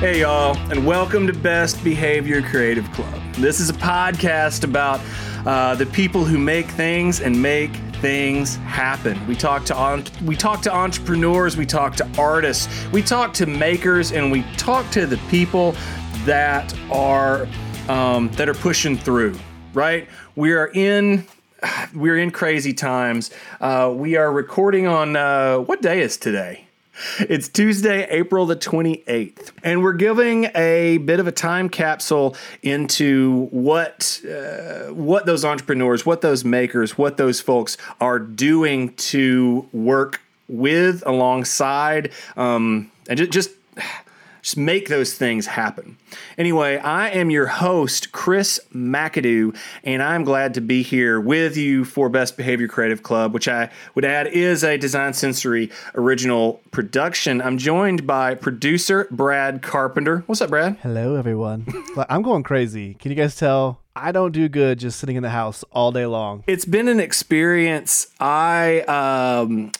Hey, y'all, and welcome to Best Behavior Creative Club. This is a podcast about uh, the people who make things and make things happen. We talk to on, we talk to entrepreneurs, we talk to artists, we talk to makers, and we talk to the people that are um, that are pushing through. Right? We are in we're in crazy times. Uh, we are recording on uh, what day is today? It's Tuesday, April the 28th, and we're giving a bit of a time capsule into what uh, what those entrepreneurs, what those makers, what those folks are doing to work with, alongside, um, and just, just just make those things happen. Anyway, I am your host, Chris McAdoo, and I'm glad to be here with you for Best Behavior Creative Club, which I would add is a Design Sensory original production. I'm joined by producer Brad Carpenter. What's up, Brad? Hello, everyone. I'm going crazy. Can you guys tell? I don't do good just sitting in the house all day long. It's been an experience. I um,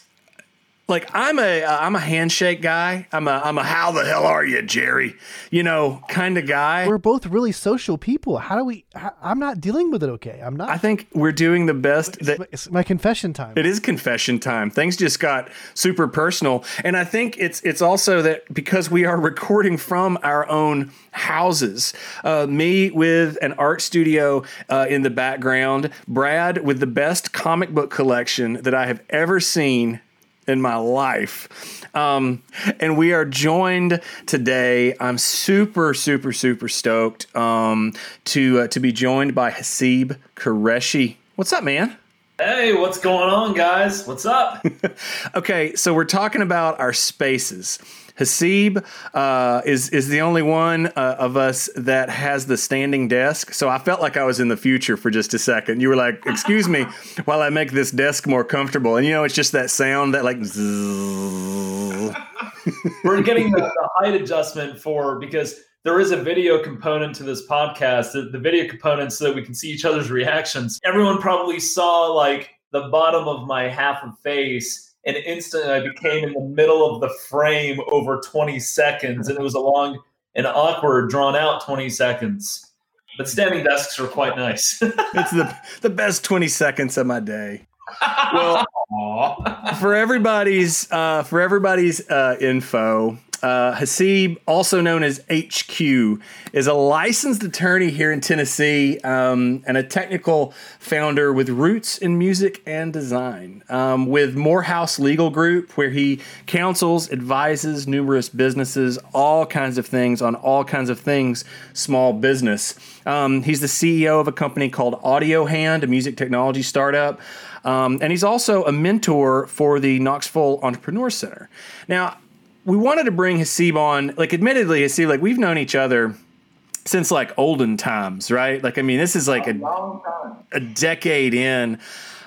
like I'm a am uh, a handshake guy. I'm a I'm a how the hell are you, Jerry? You know, kind of guy. We're both really social people. How do we? I'm not dealing with it. Okay, I'm not. I think we're doing the best. It's, that, my, it's my confession time. It is confession time. Things just got super personal, and I think it's it's also that because we are recording from our own houses. Uh, me with an art studio uh, in the background. Brad with the best comic book collection that I have ever seen in my life. Um, and we are joined today. I'm super, super, super stoked um, to uh, to be joined by Hasib Qureshi. What's up, man? Hey, what's going on, guys? What's up? okay, so we're talking about our spaces. Hasib uh, is is the only one uh, of us that has the standing desk. So I felt like I was in the future for just a second. You were like, "Excuse me, while I make this desk more comfortable." And you know, it's just that sound that like. We're getting the, the, height adjustment for because there is a video component to this podcast. The, the video component so that we can see each other's reactions. Everyone probably saw like the bottom of my half of face and instantly I became in the middle of the frame over 20 seconds, and it was a long and awkward, drawn out 20 seconds. But standing desks are quite nice. it's the the best 20 seconds of my day. Well, for everybody's uh, for everybody's uh, info, uh, Hasib, also known as HQ, is a licensed attorney here in Tennessee um, and a technical founder with roots in music and design. Um, with Morehouse Legal Group, where he counsels, advises numerous businesses, all kinds of things on all kinds of things small business. Um, he's the CEO of a company called Audio Hand, a music technology startup. Um, and he's also a mentor for the Knoxville Entrepreneur Center. Now, we wanted to bring Hasib on. Like, admittedly, Hasib, like we've known each other since like olden times, right? Like, I mean, this is like a, a, a decade in.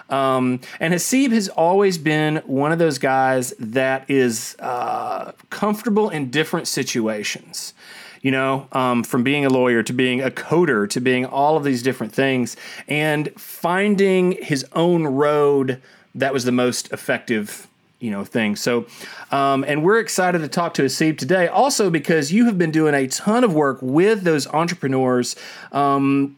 Um, and Hasib has always been one of those guys that is uh, comfortable in different situations. You know, um, from being a lawyer to being a coder to being all of these different things and finding his own road that was the most effective you know thing. So, um, and we're excited to talk to Hasib today, also because you have been doing a ton of work with those entrepreneurs um,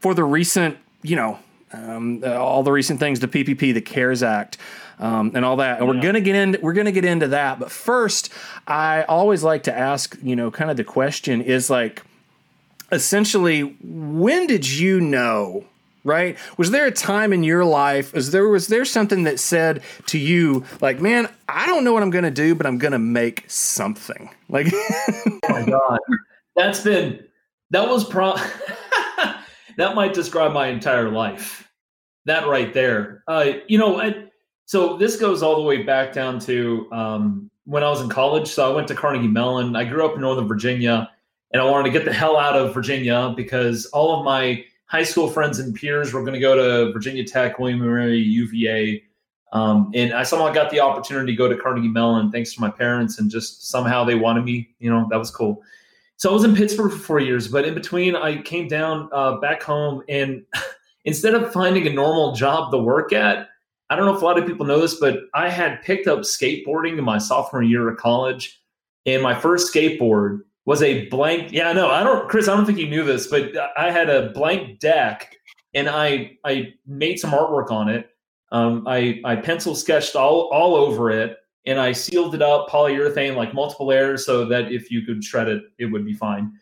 for the recent, you know, um, uh, all the recent things, the PPP, the CARES Act. Um, and all that, and we're gonna get into we're gonna get into that. But first, I always like to ask, you know, kind of the question is like, essentially, when did you know right? Was there a time in your life? Was there was there something that said to you like, "Man, I don't know what I'm to do, but I'm to make something." Like, oh my god, that's been that was pro. that might describe my entire life. That right there. Uh, you know, I, so this goes all the way back down to um, when I was in college. So I went to Carnegie Mellon. I grew up in Northern Virginia, and I wanted to get the hell out of Virginia because all of my high school friends and peers were going to go to Virginia Tech, William and Mary, UVA. Um, and I somehow got the opportunity to go to Carnegie Mellon thanks to my parents, and just somehow they wanted me. You know, that was cool. So I was in Pittsburgh for four years, but in between, I came down uh, back home, and instead of finding a normal job to work at, I don't know if a lot of people know this, but I had picked up skateboarding in my sophomore year of college, and my first skateboard was a blank. Yeah, no, I don't, Chris. I don't think you knew this, but I had a blank deck, and I I made some artwork on it. Um, I I pencil sketched all all over it, and I sealed it up polyurethane like multiple layers so that if you could shred it, it would be fine.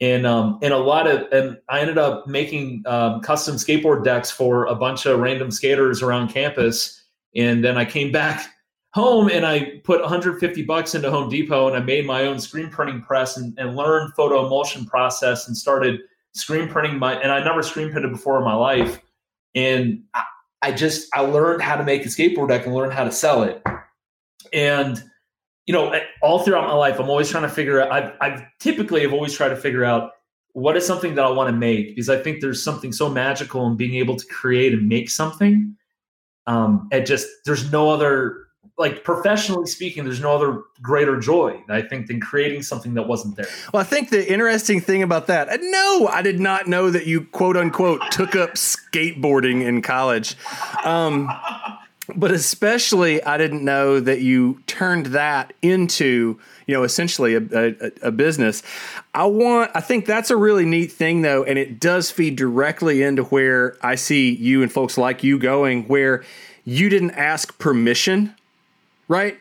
And um, and a lot of and I ended up making um, custom skateboard decks for a bunch of random skaters around campus. And then I came back home and I put 150 bucks into Home Depot and I made my own screen printing press and, and learned photo emulsion process and started screen printing my and I never screen printed before in my life. And I, I just I learned how to make a skateboard deck and learn how to sell it. And you know, all throughout my life, I'm always trying to figure out. I've, I've typically have always tried to figure out what is something that I want to make because I think there's something so magical in being able to create and make something. Um, it just there's no other like professionally speaking, there's no other greater joy, I think, than creating something that wasn't there. Well, I think the interesting thing about that, uh, no, I did not know that you quote unquote took up skateboarding in college. Um, but especially, I didn't know that you turned that into, you know, essentially a, a, a business. I want, I think that's a really neat thing, though, and it does feed directly into where I see you and folks like you going, where you didn't ask permission right?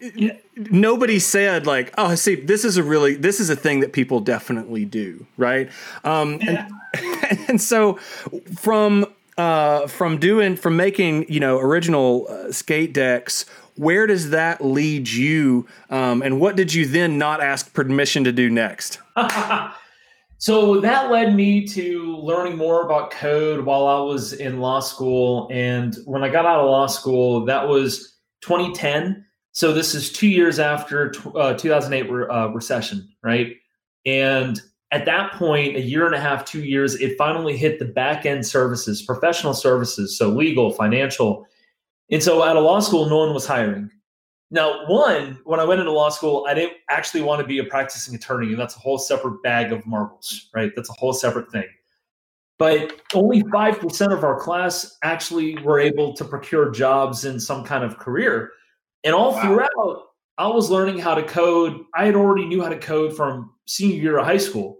Yeah. Nobody said like, "Oh, see, this is a really this is a thing that people definitely do," right? Um, yeah. and, and so from uh, from doing from making you know original uh, skate decks where does that lead you um, and what did you then not ask permission to do next so that led me to learning more about code while i was in law school and when i got out of law school that was 2010. So this is two years after uh, 2008 re- uh, recession, right? And at that point, a year and a half, two years, it finally hit the back end services, professional services, so legal, financial. And so out of law school, no one was hiring. Now, one, when I went into law school, I didn't actually want to be a practicing attorney, and that's a whole separate bag of marbles, right? That's a whole separate thing but only 5% of our class actually were able to procure jobs in some kind of career. And all wow. throughout, I was learning how to code. I had already knew how to code from senior year of high school.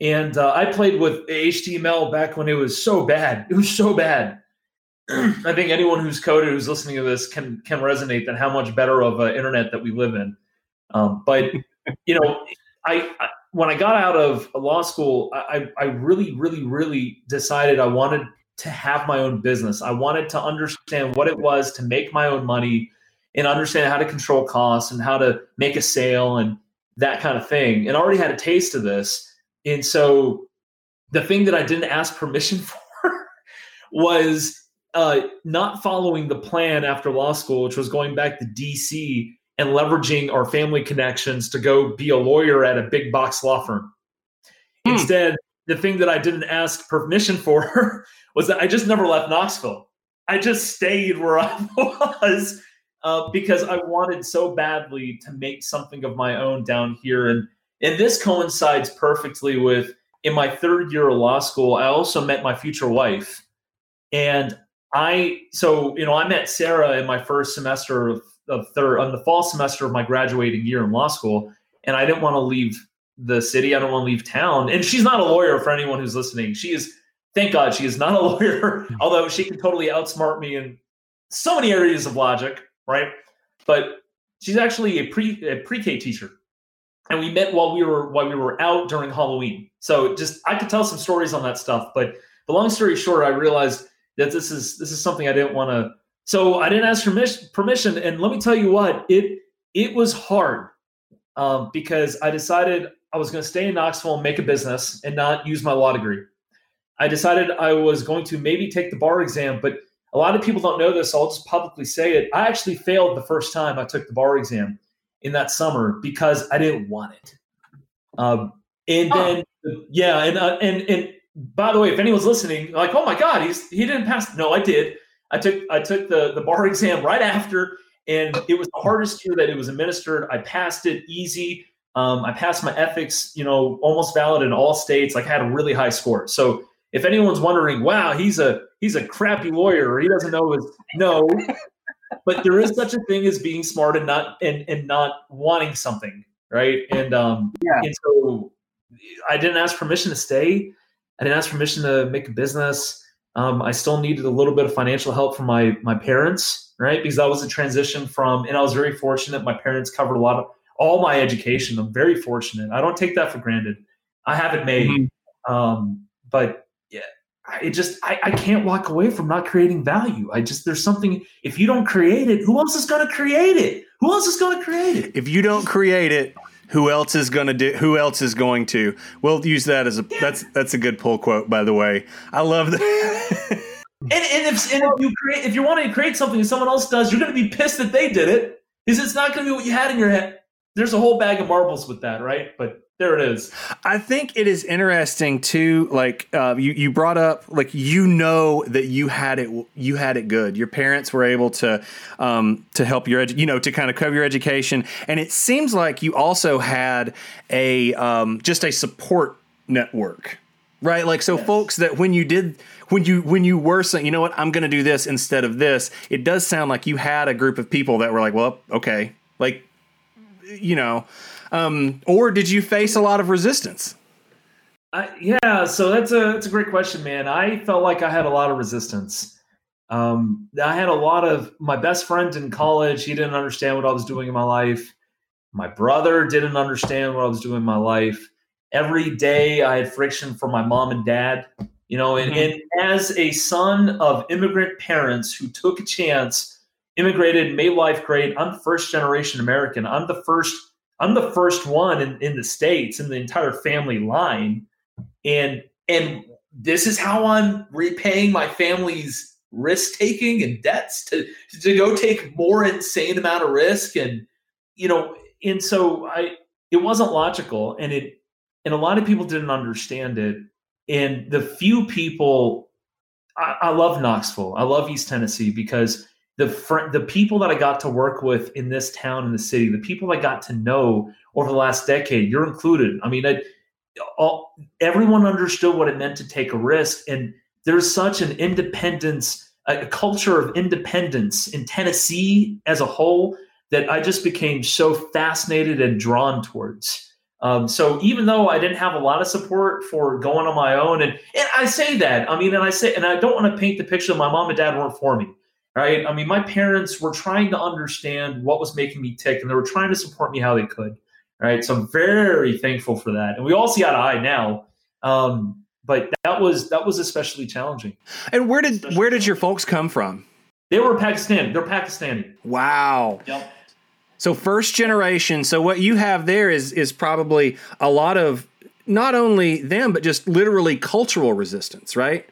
And uh, I played with HTML back when it was so bad. It was so bad. I think anyone who's coded who's listening to this can can resonate that how much better of an internet that we live in. Um, but you know, I, I when I got out of law school, I, I really, really, really decided I wanted to have my own business. I wanted to understand what it was to make my own money and understand how to control costs and how to make a sale and that kind of thing. And I already had a taste of this. And so the thing that I didn't ask permission for was uh, not following the plan after law school, which was going back to DC and leveraging our family connections to go be a lawyer at a big box law firm. Hmm. Instead, the thing that I didn't ask permission for was that I just never left Knoxville. I just stayed where I was uh, because I wanted so badly to make something of my own down here. And and this coincides perfectly with in my third year of law school, I also met my future wife. And I so you know I met Sarah in my first semester of of third on the fall semester of my graduating year in law school, and I didn't want to leave the city. I don't want to leave town. And she's not a lawyer for anyone who's listening. She is, thank God, she is not a lawyer. although she can totally outsmart me in so many areas of logic, right? But she's actually a pre a pre K teacher, and we met while we were while we were out during Halloween. So just I could tell some stories on that stuff. But the long story short, I realized that this is this is something I didn't want to so I didn't ask for permission, and let me tell you what it it was hard um, because I decided I was going to stay in Knoxville and make a business and not use my law degree. I decided I was going to maybe take the bar exam, but a lot of people don't know this. So I'll just publicly say it. I actually failed the first time I took the bar exam in that summer because I didn't want it. Um, and then, oh. yeah, and uh, and and by the way, if anyone's listening, like, oh my God, he's he didn't pass. No, I did. I took I took the the bar exam right after, and it was the hardest year that it was administered. I passed it easy. Um, I passed my ethics, you know, almost valid in all states. Like I had a really high score. So if anyone's wondering, wow, he's a he's a crappy lawyer, or he doesn't know his no. but there is such a thing as being smart and not and, and not wanting something. right? And um, yeah. and so I didn't ask permission to stay. I didn't ask permission to make a business. Um, I still needed a little bit of financial help from my my parents, right? Because that was a transition from, and I was very fortunate. My parents covered a lot of all my education. I'm very fortunate. I don't take that for granted. I have it made, mm-hmm. um, but yeah, it just I, I can't walk away from not creating value. I just there's something if you don't create it, who else is going to create it? Who else is going to create it? If you don't create it, who else is going to do who else is going to? We'll use that as a that's that's a good pull quote by the way. I love that and, and, if, and if you create if you want to create something that someone else does you're going to be pissed that they did it because it's not going to be what you had in your head. There's a whole bag of marbles with that right? But there it is. I think it is interesting too. Like uh, you, you brought up, like you know that you had it, you had it good. Your parents were able to, um, to help your, edu- you know, to kind of cover your education, and it seems like you also had a, um, just a support network, right? Like so, yes. folks that when you did, when you when you were saying, you know what, I'm going to do this instead of this, it does sound like you had a group of people that were like, well, okay, like, you know. Um, or did you face a lot of resistance? yeah, so that's a that's a great question, man. I felt like I had a lot of resistance. Um, I had a lot of my best friend in college. He didn't understand what I was doing in my life. My brother didn't understand what I was doing in my life. Every day, I had friction from my mom and dad. You know, and, mm-hmm. and as a son of immigrant parents who took a chance, immigrated, made life great. I'm first generation American. I'm the first I'm the first one in, in the states in the entire family line, and and this is how I'm repaying my family's risk taking and debts to to go take more insane amount of risk. And you know and so I it wasn't logical. And it and a lot of people didn't understand it. And the few people I, I love Knoxville. I love East Tennessee because the fr- the people that I got to work with in this town in the city, the people I got to know over the last decade, you're included. I mean, I, all, everyone understood what it meant to take a risk, and there's such an independence, a, a culture of independence in Tennessee as a whole that I just became so fascinated and drawn towards. Um, so even though I didn't have a lot of support for going on my own, and, and I say that, I mean, and I say, and I don't want to paint the picture that my mom and dad weren't for me right? I mean, my parents were trying to understand what was making me tick, and they were trying to support me how they could, right? So I'm very thankful for that, and we all see eye to eye now. Um, but that was that was especially challenging. And where did especially where did your folks come from? They were Pakistani. They're Pakistani. Wow. Yep. So first generation. So what you have there is is probably a lot of not only them but just literally cultural resistance, right?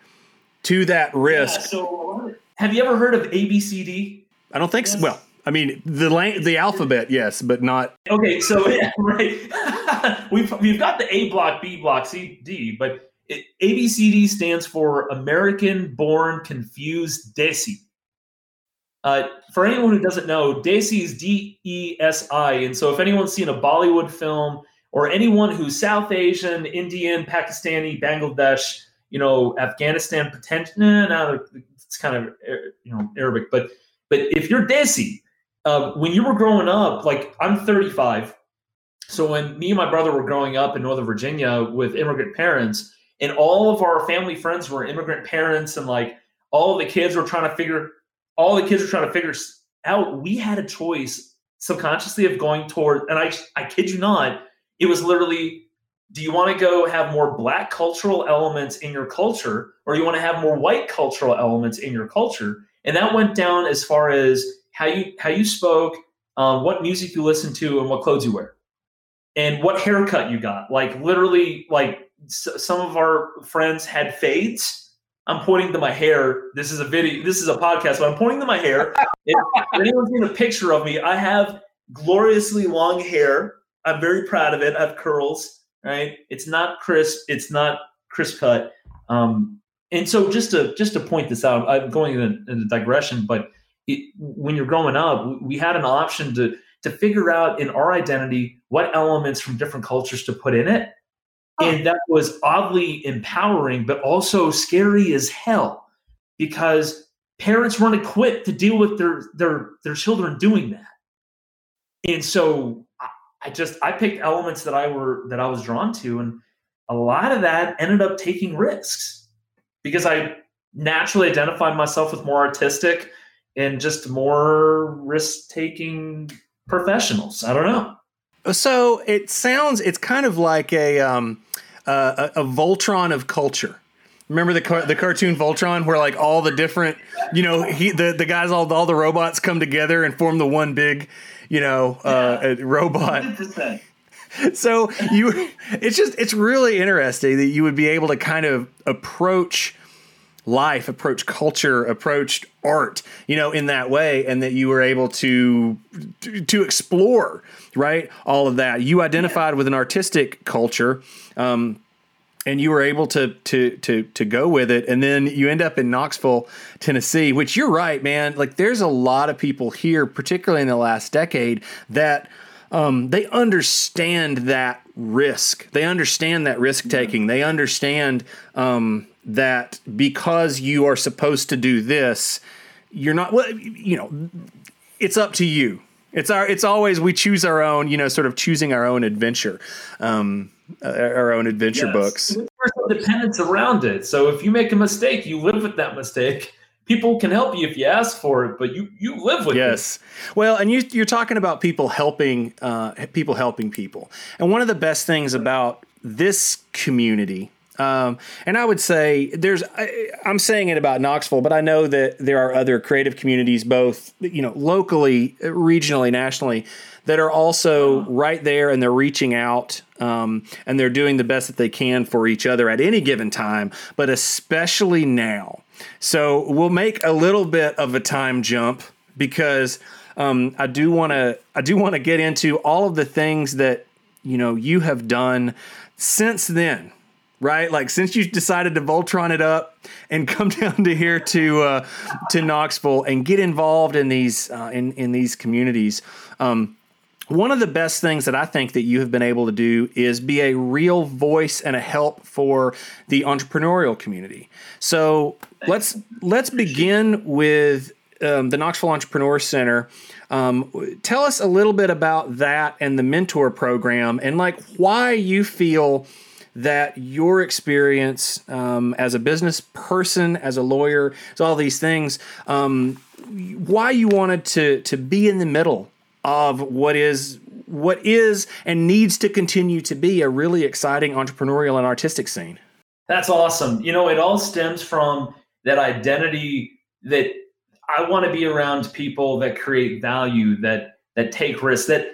To that risk. Yeah, so have you ever heard of ABCD? I don't think yes. so. Well, I mean the la- the alphabet, yes, but not. Okay, so yeah, right. we've we've got the A block, B block, C, D, but it, ABCD stands for American Born Confused Desi. Uh, for anyone who doesn't know, Desi is D E S I, and so if anyone's seen a Bollywood film or anyone who's South Asian, Indian, Pakistani, Bangladesh, you know, Afghanistan, potential, no, no, it's kind of you know Arabic, but but if you're Desi, uh, when you were growing up, like I'm 35, so when me and my brother were growing up in Northern Virginia with immigrant parents, and all of our family friends were immigrant parents, and like all the kids were trying to figure, all the kids were trying to figure out. We had a choice subconsciously of going toward, and I I kid you not, it was literally do you want to go have more black cultural elements in your culture or you want to have more white cultural elements in your culture? And that went down as far as how you how you spoke um, what music you listened to and what clothes you wear. And what haircut you got. Like literally like s- some of our friends had fades. I'm pointing to my hair. This is a video this is a podcast but i'm pointing to my hair. If anyone's seen a picture of me i have gloriously long hair. I'm very proud of it. I have curls right? It's not crisp. It's not crisp cut. Um, and so just to just to point this out, I'm going in a, in a digression, but it, when you're growing up, we had an option to to figure out in our identity what elements from different cultures to put in it. And that was oddly empowering, but also scary as hell because parents weren't equipped to deal with their their their children doing that. And so I just I picked elements that I were that I was drawn to, and a lot of that ended up taking risks because I naturally identified myself with more artistic and just more risk taking professionals. I don't know. So it sounds it's kind of like a um, uh, a, a Voltron of culture. Remember the car- the cartoon Voltron, where like all the different, you know, he the, the guys all all the robots come together and form the one big, you know, uh, yeah. robot. 100%. So you, it's just it's really interesting that you would be able to kind of approach life, approach culture, approach art, you know, in that way, and that you were able to to explore, right, all of that. You identified with an artistic culture. Um, and you were able to to to to go with it and then you end up in Knoxville, Tennessee, which you're right, man. Like there's a lot of people here, particularly in the last decade, that um, they understand that risk. They understand that risk taking. They understand um, that because you are supposed to do this, you're not. Well, you know, it's up to you. It's our. It's always we choose our own. You know, sort of choosing our own adventure. Um, uh, our own adventure yes. books. There's some dependence around it. So if you make a mistake, you live with that mistake. People can help you if you ask for it, but you you live with yes. it. Yes. Well, and you you're talking about people helping uh, people helping people, and one of the best things about this community um, and I would say there's, I, am saying it about Knoxville, but I know that there are other creative communities, both you know, locally, regionally, nationally, that are also right there and they're reaching out um, and they're doing the best that they can for each other at any given time, but especially now. So we'll make a little bit of a time jump because um, I do want to, I do want to get into all of the things that you know you have done since then right? Like since you decided to Voltron it up and come down to here to uh, to Knoxville and get involved in these uh, in in these communities. Um, one of the best things that I think that you have been able to do is be a real voice and a help for the entrepreneurial community. So let's let's begin with um, the Knoxville Entrepreneur Center. Um, tell us a little bit about that and the mentor program, and like why you feel that your experience um, as a business person, as a lawyer, as all these things, um, why you wanted to to be in the middle of what is what is and needs to continue to be a really exciting entrepreneurial and artistic scene. That's awesome. You know, it all stems from that identity that I want to be around people that create value, that that take risks, that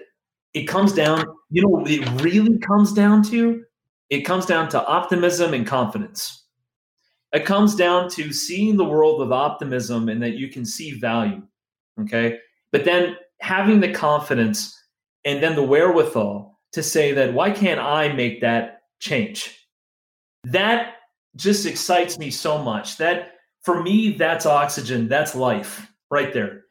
it comes down, you know, it really comes down to it comes down to optimism and confidence. It comes down to seeing the world with optimism and that you can see value. Okay. But then having the confidence and then the wherewithal to say that why can't I make that change? That just excites me so much. That for me, that's oxygen, that's life right there.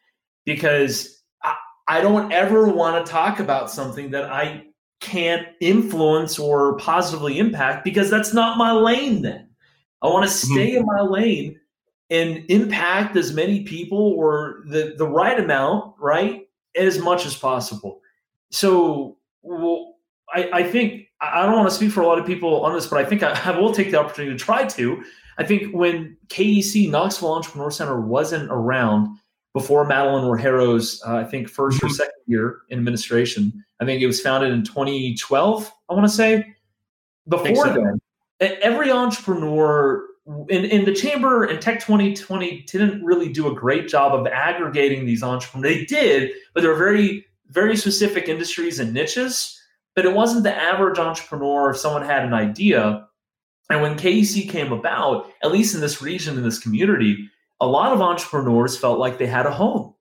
Because I, I don't ever want to talk about something that I can't influence or positively impact because that's not my lane then. I want to mm-hmm. stay mm-hmm. in my lane and impact as many people or the, the right amount, right? As much as possible. So, well, I, I think I don't want to speak for a lot of people on this, but I think I, I will take the opportunity to try to. I think when KEC Knoxville Entrepreneur Center wasn't around, before Madeline Rogero's, uh, I think, first or mm-hmm. second year in administration. I think it was founded in 2012, I want to say. Before so. then, every entrepreneur in, in the chamber and Tech 2020 didn't really do a great job of aggregating these entrepreneurs. They did, but they're very, very specific industries and niches. But it wasn't the average entrepreneur if someone had an idea. And when KEC came about, at least in this region, in this community, a lot of entrepreneurs felt like they had a home.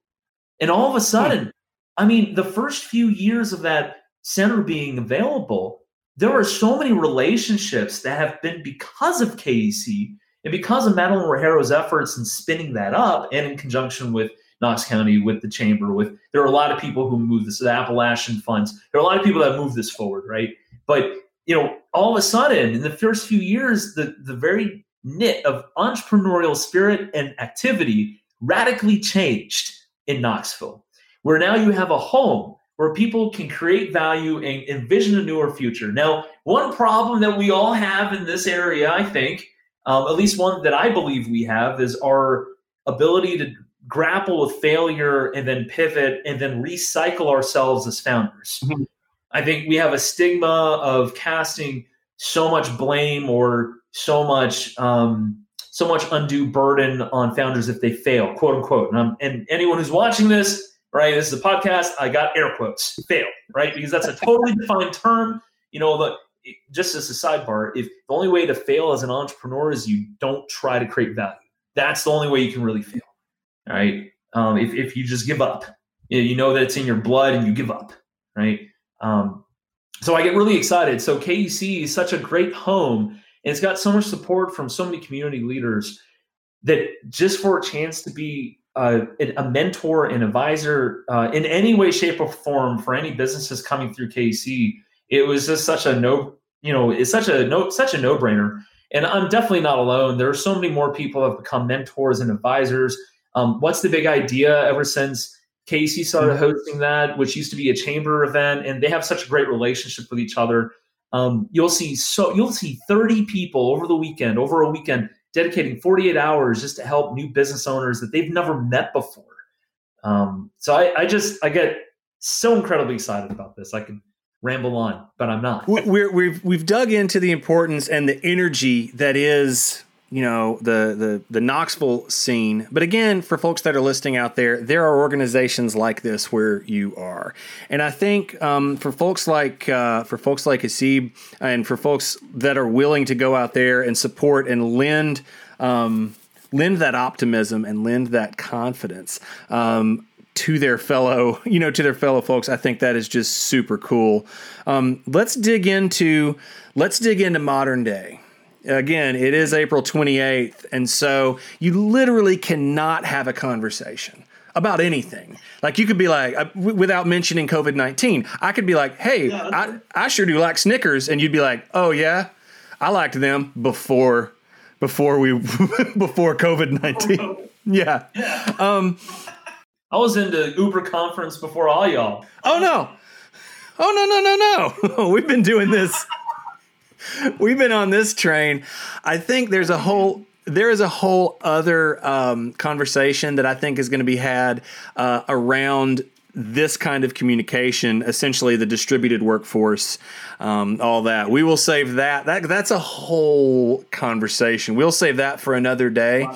And all of a hmm. sudden, I mean, the first few years of that center being available, there are so many relationships that have been because of KEC and because of Madeline Rogero's efforts in spinning that up and in conjunction with Knox County, with the chamber, with there are a lot of people who move this, the Appalachian funds. There are a lot of people that move this forward, right? But you know, all of a sudden, in the first few years, the the very knit of entrepreneurial spirit and activity radically changed in Knoxville, where now you have a home where people can create value and envision a newer future. Now, one problem that we all have in this area, I think, um, at least one that I believe we have, is our ability to grapple with failure and then pivot and then recycle ourselves as founders. Mm-hmm. I think we have a stigma of casting so much blame or so much um, so much undue burden on founders if they fail, quote unquote. And, and anyone who's watching this, right? This is a podcast. I got air quotes, fail, right? Because that's a totally defined term. You know, the, just as a sidebar, if the only way to fail as an entrepreneur is you don't try to create value, that's the only way you can really fail, right? Um, if, if you just give up, you know that it's in your blood and you give up, right? Um, so I get really excited. So KEC is such a great home, and it's got so much support from so many community leaders that just for a chance to be uh, a mentor and advisor uh, in any way, shape, or form for any businesses coming through KC. it was just such a no, you know, it's such a no, such a no brainer. And I'm definitely not alone. There are so many more people have become mentors and advisors. Um, what's the big idea ever since KEC started mm-hmm. hosting that, which used to be a chamber event, and they have such a great relationship with each other. Um, you'll see so you'll see 30 people over the weekend, over a weekend, dedicating 48 hours just to help new business owners that they've never met before. Um, so I, I just I get so incredibly excited about this. I could ramble on, but I'm not. We're, we've we've dug into the importance and the energy that is you know the the the Knoxville scene. But again, for folks that are listening out there, there are organizations like this where you are, and I think um, for folks like uh, for folks like Hasib and for folks that are willing to go out there and support and lend. Um, lend that optimism and lend that confidence um, to their fellow, you know, to their fellow folks. I think that is just super cool. Um, let's dig into let's dig into modern day again, it is April 28th. And so you literally cannot have a conversation about anything. Like you could be like, uh, w- without mentioning COVID 19, I could be like, hey, yeah, I, I sure do like Snickers. And you'd be like, oh, yeah, I liked them before. Before we, before COVID nineteen, yeah. yeah. Um, I was in the Uber conference before all y'all. Oh no, oh no no no no! We've been doing this We've been on this train. I think there's a whole there is a whole other um, conversation that I think is going to be had uh, around this kind of communication, essentially the distributed workforce, um, all that. We will save that. That that's a whole conversation. We'll save that for another day.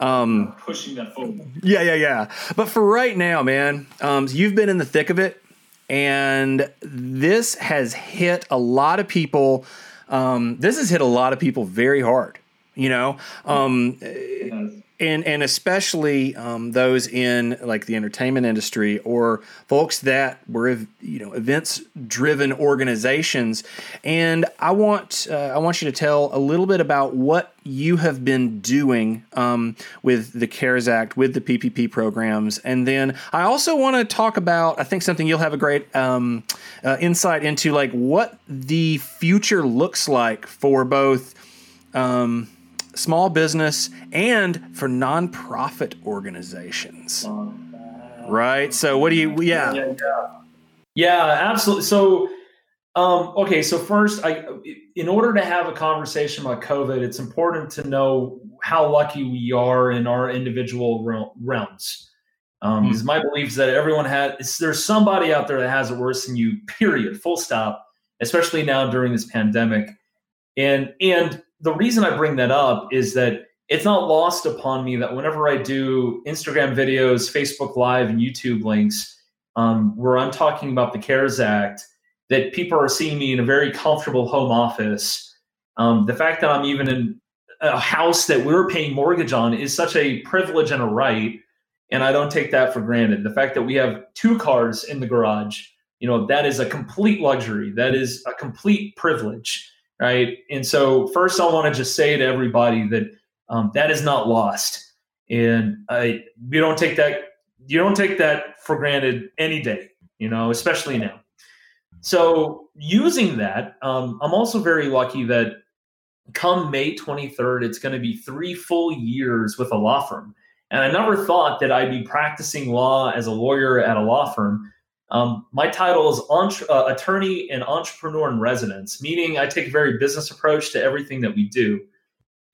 Um, pushing that forward. Yeah, yeah, yeah. But for right now, man, um, you've been in the thick of it, and this has hit a lot of people um, this has hit a lot of people very hard. You know, um, and and especially um, those in like the entertainment industry or folks that were you know events driven organizations. And i want uh, i want you to tell a little bit about what you have been doing um, with the cares act with the ppp programs. And then i also want to talk about i think something you'll have a great um, uh, insight into like what the future looks like for both um, small business and for nonprofit organizations. Right. So, what do you? Yeah. Yeah. Yeah, yeah absolutely. So, um, okay. So first, I, in order to have a conversation about COVID, it's important to know how lucky we are in our individual realms. Um, mm-hmm. my belief is that everyone has. There's somebody out there that has it worse than you. Period. Full stop. Especially now during this pandemic, and and the reason I bring that up is that it's not lost upon me that whenever I do Instagram videos, Facebook Live, and YouTube links, um, where I'm talking about the CARES Act, that people are seeing me in a very comfortable home office. Um, the fact that I'm even in a house that we're paying mortgage on is such a privilege and a right, and I don't take that for granted. The fact that we have two cars in the garage, you know, that is a complete luxury. That is a complete privilege right? And so, first, I want to just say to everybody that um, that is not lost, and I we don't take that you don't take that for granted any day, you know, especially now. So, using that, um, I'm also very lucky that come May 23rd, it's going to be three full years with a law firm. And I never thought that I'd be practicing law as a lawyer at a law firm. Um, my title is entre- uh, attorney and entrepreneur in residence, meaning I take a very business approach to everything that we do.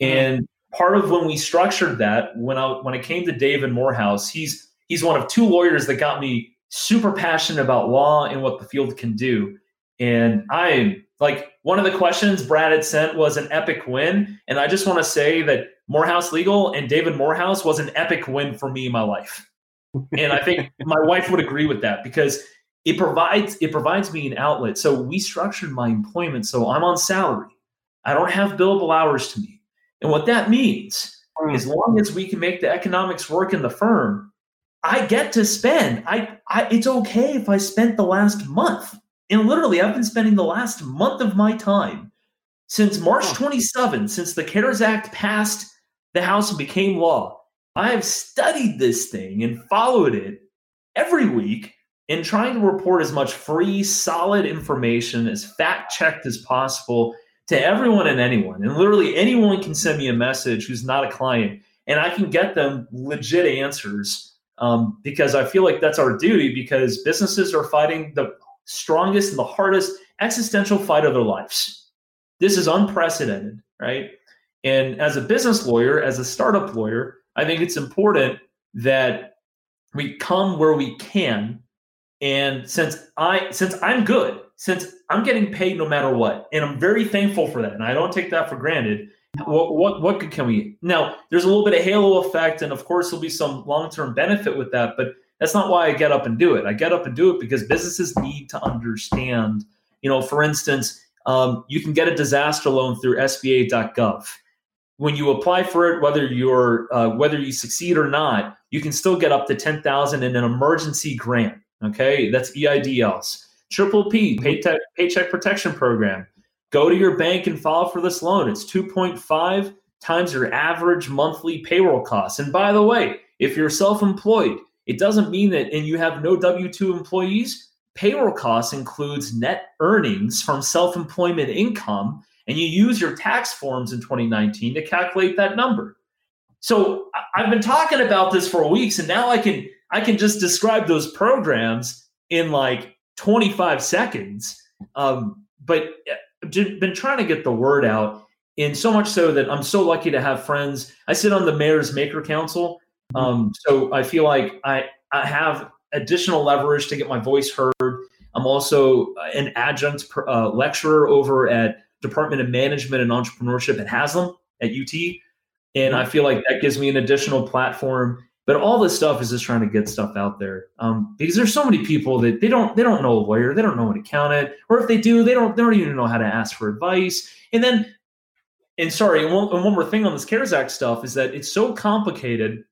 And part of when we structured that, when I when it came to David Morehouse, he's he's one of two lawyers that got me super passionate about law and what the field can do. And I like one of the questions Brad had sent was an epic win. And I just want to say that Morehouse Legal and David Morehouse was an epic win for me in my life. And I think my wife would agree with that because it provides it provides me an outlet. So we structured my employment so I'm on salary. I don't have billable hours to me. And what that means, hmm. as long as we can make the economics work in the firm, I get to spend. I, I it's okay if I spent the last month. And literally, I've been spending the last month of my time since March 27, since the CARES Act passed the House and became law. I have studied this thing and followed it every week in trying to report as much free, solid information, as fact checked as possible to everyone and anyone. And literally, anyone can send me a message who's not a client, and I can get them legit answers um, because I feel like that's our duty because businesses are fighting the strongest and the hardest existential fight of their lives. This is unprecedented, right? And as a business lawyer, as a startup lawyer, I think it's important that we come where we can. And since I since I'm good, since I'm getting paid no matter what, and I'm very thankful for that, and I don't take that for granted. What what what can we now? There's a little bit of halo effect, and of course there'll be some long term benefit with that, but that's not why I get up and do it. I get up and do it because businesses need to understand. You know, for instance, um, you can get a disaster loan through SBA.gov when you apply for it, whether you're uh, whether you succeed or not, you can still get up to ten thousand in an emergency grant. Okay, that's EIDLs. Triple P, Paycheck, Paycheck Protection Program. Go to your bank and file for this loan. It's two point five times your average monthly payroll costs. And by the way, if you're self-employed, it doesn't mean that and you have no W two employees. Payroll costs includes net earnings from self-employment income and you use your tax forms in 2019 to calculate that number. So I've been talking about this for weeks, and now I can I can just describe those programs in like 25 seconds. Um, but I've been trying to get the word out, and so much so that I'm so lucky to have friends. I sit on the Mayor's Maker Council, um, so I feel like I I have additional leverage to get my voice heard. I'm also an adjunct uh, lecturer over at Department of Management and Entrepreneurship at Haslam at UT. And I feel like that gives me an additional platform. But all this stuff is just trying to get stuff out there um, because there's so many people that they don't they don't know a lawyer, they don't know an accountant, or if they do, they don't they don't even know how to ask for advice. And then, and sorry, and one, and one more thing on this CARES Act stuff is that it's so complicated.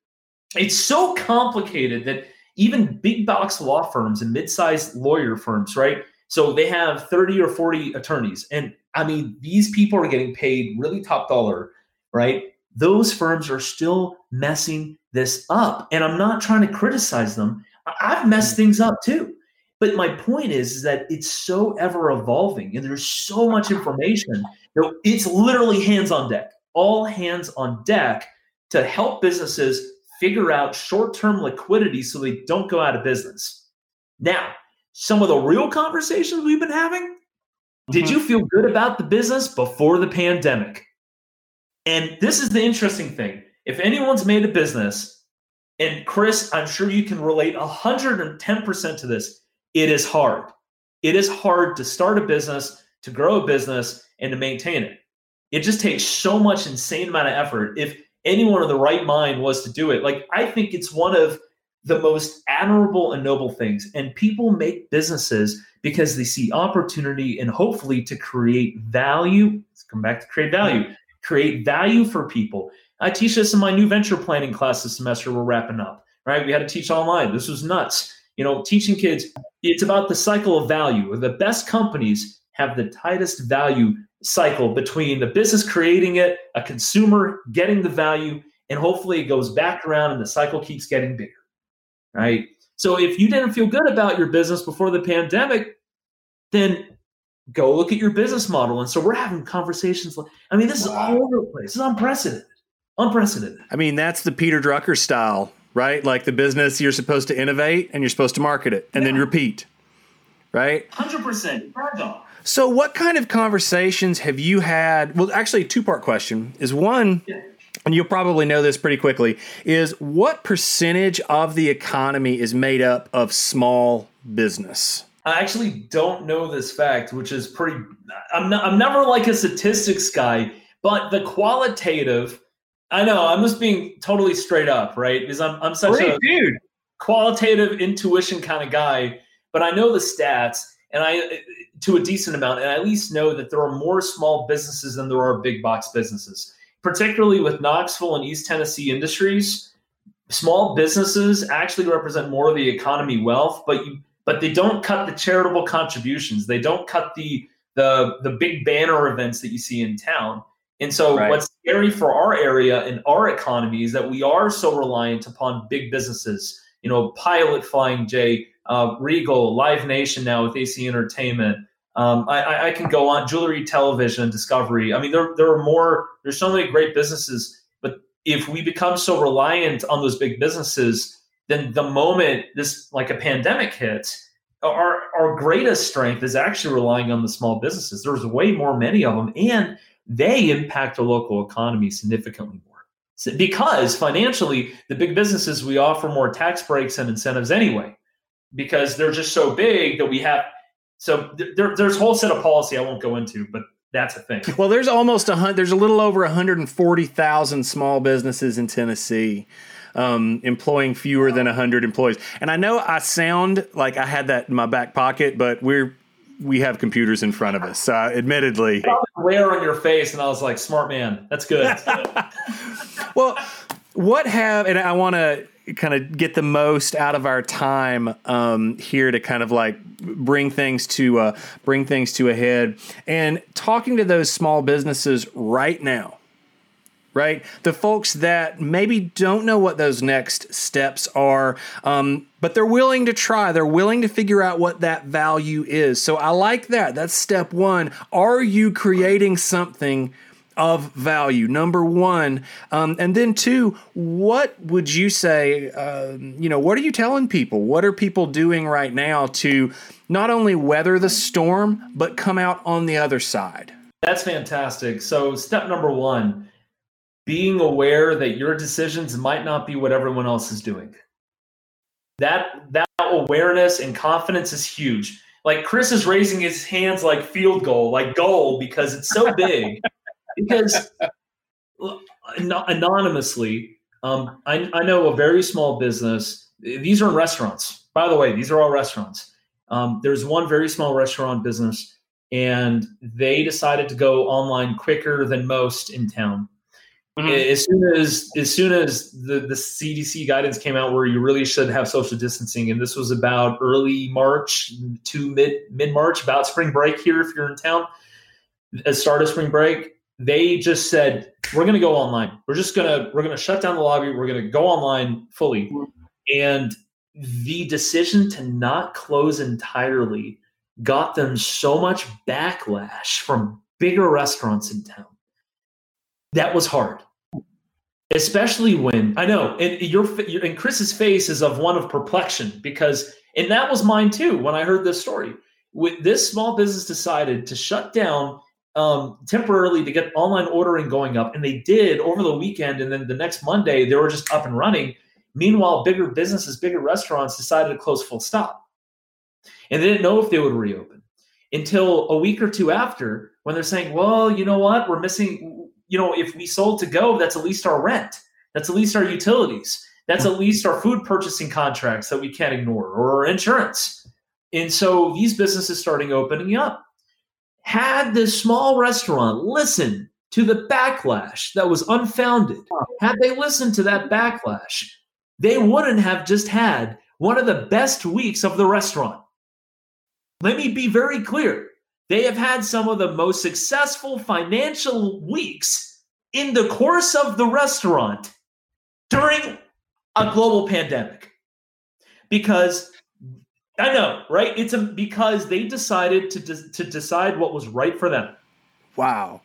It's so complicated that even big box law firms and mid-sized lawyer firms, right? So they have 30 or 40 attorneys. And I mean, these people are getting paid really top dollar, right? Those firms are still messing this up. And I'm not trying to criticize them. I've messed mm. things up too. But my point is, is that it's so ever evolving and there's so much information. Know, it's literally hands on deck, all hands on deck to help businesses figure out short term liquidity so they don't go out of business. Now, some of the real conversations we've been having. Mm-hmm. Did you feel good about the business before the pandemic? And this is the interesting thing. If anyone's made a business, and Chris, I'm sure you can relate 110% to this, it is hard. It is hard to start a business, to grow a business, and to maintain it. It just takes so much insane amount of effort. If anyone in the right mind was to do it, like I think it's one of the most admirable and noble things. And people make businesses because they see opportunity and hopefully to create value. Let's come back to create value. Create value for people. I teach this in my new venture planning class this semester. We're wrapping up, right? We had to teach online. This was nuts. You know, teaching kids, it's about the cycle of value. The best companies have the tightest value cycle between the business creating it, a consumer getting the value, and hopefully it goes back around and the cycle keeps getting bigger right? So if you didn't feel good about your business before the pandemic, then go look at your business model. And so we're having conversations. Like, I mean, this is all over the place. This is unprecedented. Unprecedented. I mean, that's the Peter Drucker style. right? Like the business, you're supposed to innovate and you're supposed to market it and yeah. then repeat, right? 100%. So, what kind of conversations have you had? Well, actually, two part question is one, yeah. And you'll probably know this pretty quickly, is what percentage of the economy is made up of small business? I actually don't know this fact, which is pretty. I'm not, I'm never like a statistics guy, but the qualitative. I know I'm just being totally straight up, right? Because I'm I'm such Great, a dude qualitative intuition kind of guy, but I know the stats, and I to a decent amount, and I at least know that there are more small businesses than there are big box businesses. Particularly with Knoxville and East Tennessee industries, small businesses actually represent more of the economy wealth, but you but they don't cut the charitable contributions. They don't cut the the the big banner events that you see in town. And so right. what's scary for our area and our economy is that we are so reliant upon big businesses. You know, Pilot Flying J, uh, Regal, Live Nation now with AC Entertainment. Um, I, I, can go on jewelry, television, Discovery. I mean, there there are more. There's so many great businesses, but if we become so reliant on those big businesses, then the moment this like a pandemic hits, our our greatest strength is actually relying on the small businesses. There's way more many of them, and they impact the local economy significantly more. So, because financially, the big businesses we offer more tax breaks and incentives anyway, because they're just so big that we have. So there, there's a whole set of policy I won't go into, but that's a thing. Well, there's almost a hundred. There's a little over 140,000 small businesses in Tennessee um, employing fewer than 100 employees. And I know I sound like I had that in my back pocket, but we're we have computers in front of us. So, admittedly, glare on your face, and I was like, "Smart man, that's good." well, what have and I want to kind of get the most out of our time um, here to kind of like bring things to uh, bring things to a head and talking to those small businesses right now right? The folks that maybe don't know what those next steps are, um, but they're willing to try. They're willing to figure out what that value is. So I like that. That's step one. Are you creating something? Of value, number one, um, and then two. What would you say? Uh, you know, what are you telling people? What are people doing right now to not only weather the storm but come out on the other side? That's fantastic. So, step number one being aware that your decisions might not be what everyone else is doing. That that awareness and confidence is huge. Like Chris is raising his hands like field goal, like goal, because it's so big. Because anonymously, um, I, I know a very small business. These are in restaurants. By the way, these are all restaurants. Um, there's one very small restaurant business, and they decided to go online quicker than most in town. Mm-hmm. As soon as as soon as the, the CDC guidance came out where you really should have social distancing, and this was about early March to mid mid March, about spring break here if you're in town, at start of spring break, they just said we're going to go online. We're just gonna we're gonna shut down the lobby. We're going to go online fully, and the decision to not close entirely got them so much backlash from bigger restaurants in town. That was hard especially when I know, and your and Chris's face is of one of perplexion because, and that was mine too when I heard this story. With this small business decided to shut down um, temporarily to get online ordering going up, and they did over the weekend, and then the next Monday they were just up and running. Meanwhile, bigger businesses, bigger restaurants decided to close full stop, and they didn't know if they would reopen until a week or two after when they're saying, "Well, you know what? We're missing you know, if we sold to go, that's at least our rent. That's at least our utilities. That's at least our food purchasing contracts that we can't ignore or our insurance. And so these businesses starting opening up. Had this small restaurant listen to the backlash that was unfounded, had they listened to that backlash, they wouldn't have just had one of the best weeks of the restaurant. Let me be very clear. They have had some of the most successful financial weeks in the course of the restaurant during a global pandemic. Because I know, right? It's a, because they decided to de- to decide what was right for them. Wow.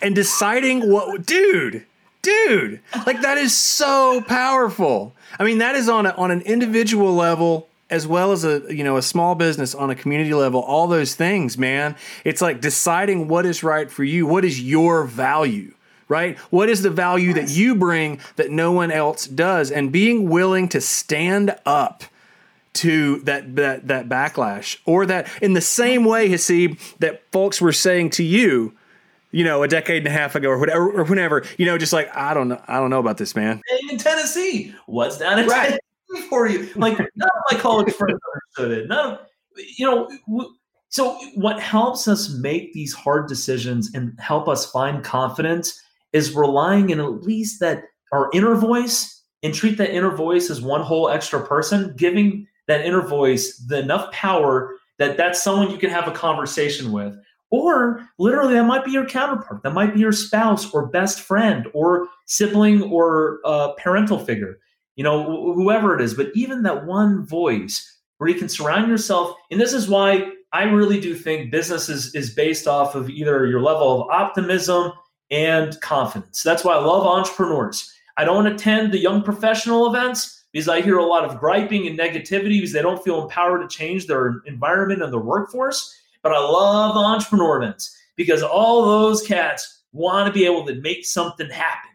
And deciding what dude, dude, like that is so powerful. I mean, that is on a, on an individual level as well as a you know a small business on a community level all those things man it's like deciding what is right for you what is your value right what is the value that you bring that no one else does and being willing to stand up to that that that backlash or that in the same way Hasib that folks were saying to you you know, a decade and a half ago or whatever, or whenever, you know, just like I don't know, I don't know about this, man. In Tennessee, what's down in right. Tennessee for you? Like none of my college friends understood it. None of, you know. So what helps us make these hard decisions and help us find confidence is relying in at least that our inner voice and treat that inner voice as one whole extra person, giving that inner voice the enough power that that's someone you can have a conversation with or literally, that might be your counterpart. That might be your spouse or best friend or sibling or uh, parental figure, you know, wh- whoever it is. But even that one voice where you can surround yourself. And this is why I really do think business is, is based off of either your level of optimism and confidence. That's why I love entrepreneurs. I don't attend the young professional events because I hear a lot of griping and negativity because they don't feel empowered to change their environment and their workforce. But I love the entrepreneur events because all those cats want to be able to make something happen.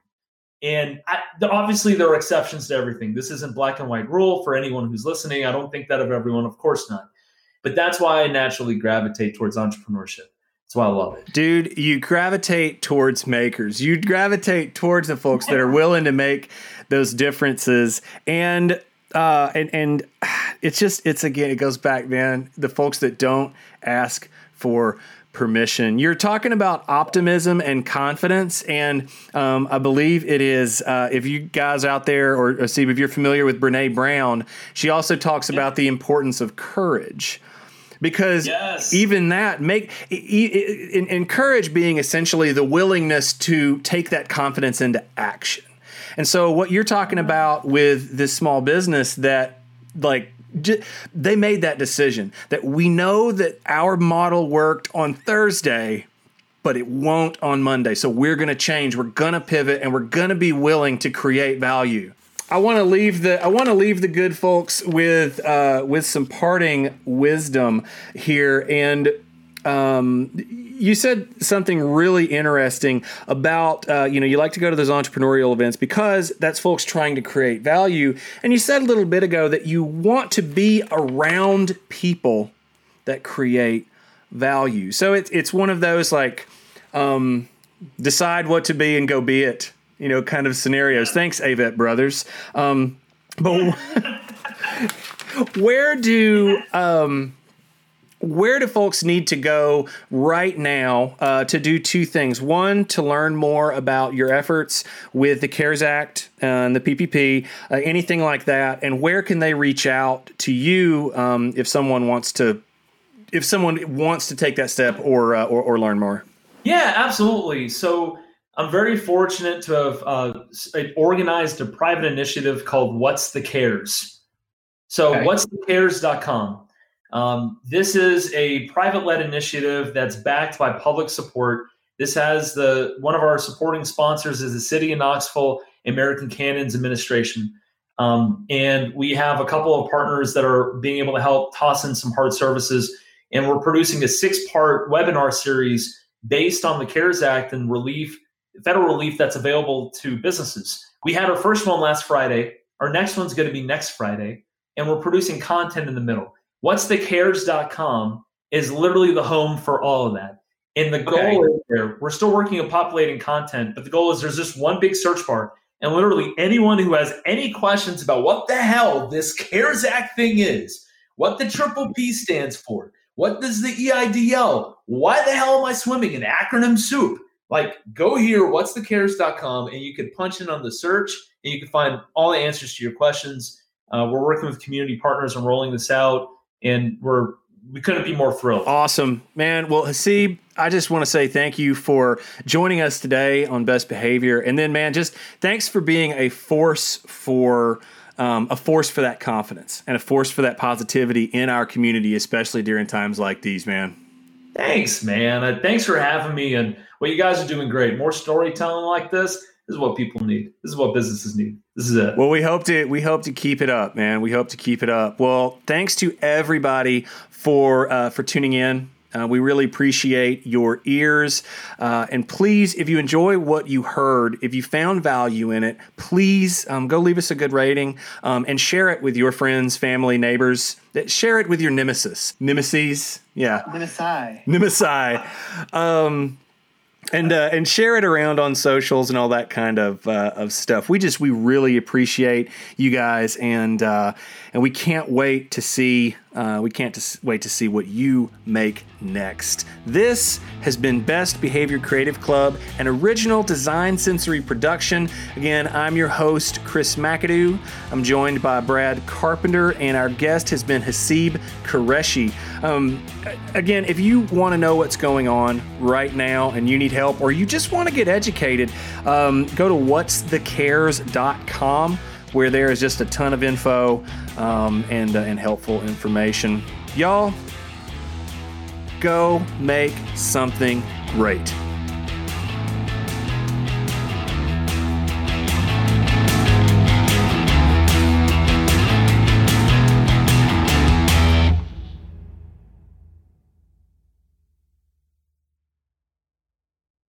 And I, obviously, there are exceptions to everything. This isn't black and white rule for anyone who's listening. I don't think that of everyone, of course not. But that's why I naturally gravitate towards entrepreneurship. That's why I love it. Dude, you gravitate towards makers. You gravitate towards the folks that are willing to make those differences. And uh, and and it's just it's again it goes back, man. The folks that don't ask for permission. You're talking about optimism and confidence, and um, I believe it is. Uh, if you guys out there, or, or Steve, if you're familiar with Brene Brown, she also talks yeah. about the importance of courage because yes. even that make encourage being essentially the willingness to take that confidence into action and so what you're talking about with this small business that like they made that decision that we know that our model worked on Thursday but it won't on Monday. So we're going to change, we're going to pivot and we're going to be willing to create value. I want to leave the I want to leave the good folks with uh, with some parting wisdom here and um, you said something really interesting about uh, you know you like to go to those entrepreneurial events because that's folks trying to create value. And you said a little bit ago that you want to be around people that create value. So it's it's one of those like um, decide what to be and go be it you know kind of scenarios. Thanks avett brothers. Um, but where do um, where do folks need to go right now uh, to do two things? One, to learn more about your efforts with the CARES Act and the PPP, uh, anything like that, and where can they reach out to you um, if someone wants to, if someone wants to take that step or uh, or, or, learn more? Yeah, absolutely. So. I'm very fortunate to have uh, organized a private initiative called What's the Cares. So, okay. what's the cares.com um, this is a private led initiative that's backed by public support. This has the one of our supporting sponsors is the City of Knoxville Mayor Kincannon's Administration. Um, and we have a couple of partners that are being able to help toss in some hard services. And we're producing a six part webinar series based on the CARES Act and relief, federal relief that's available to businesses. We had our first one last Friday. Our next one's going to be next Friday. And we're producing content in the middle what's the cares.com is literally the home for all of that. And the goal okay. is there, we're still working on populating content, but the goal is there's just one big search bar. And literally anyone who has any questions about what the hell this CARES Act thing is, what the triple P stands for, what does the EIDL, why the hell am I swimming in acronym soup? Like, go here, what's the cares.com, and you can punch in on the search and you can find all the answers to your questions. Uh, we're working with community partners and rolling this out and we're we couldn't be more thrilled. Awesome, man. Well, Hasib, I just want to say thank you for joining us today on Best Behavior, and then, man, just thanks for being a force for. Um, a force for that confidence and a force for that positivity in our community, especially during times like these, man. Thanks, man. Uh, thanks for having me. And well, you guys are doing great. More storytelling like this. This is what people need. This is what businesses need. This is it. Well, we hope to we hope to keep it up, man. We hope to keep it up. Well, thanks to everybody for uh, for tuning in. Uh, we really appreciate your ears. Uh, and please, if you enjoy what you heard, if you found value in it, please um, go leave us a good rating um, and share it with your friends, family, neighbors. Share it with your nemesis. Nemesis? Yeah. Nemesi. Nemesi. Um, and uh, and share it around on socials and all that kind of uh, of stuff. We just we really appreciate you guys, and uh, and we can't wait to see uh, we can't wait to see what you make next. This has been Best Behavior Creative Club, an original design sensory production. Again, I'm your host, Chris McAdoo. I'm joined by Brad Carpenter, and our guest has been Hasib Qureshi. Um, again, if you want to know what's going on right now and you need help, or you just want to get educated, um, go to what'sthecares.com where there is just a ton of info um, and, uh, and helpful information. Y'all, go make something great.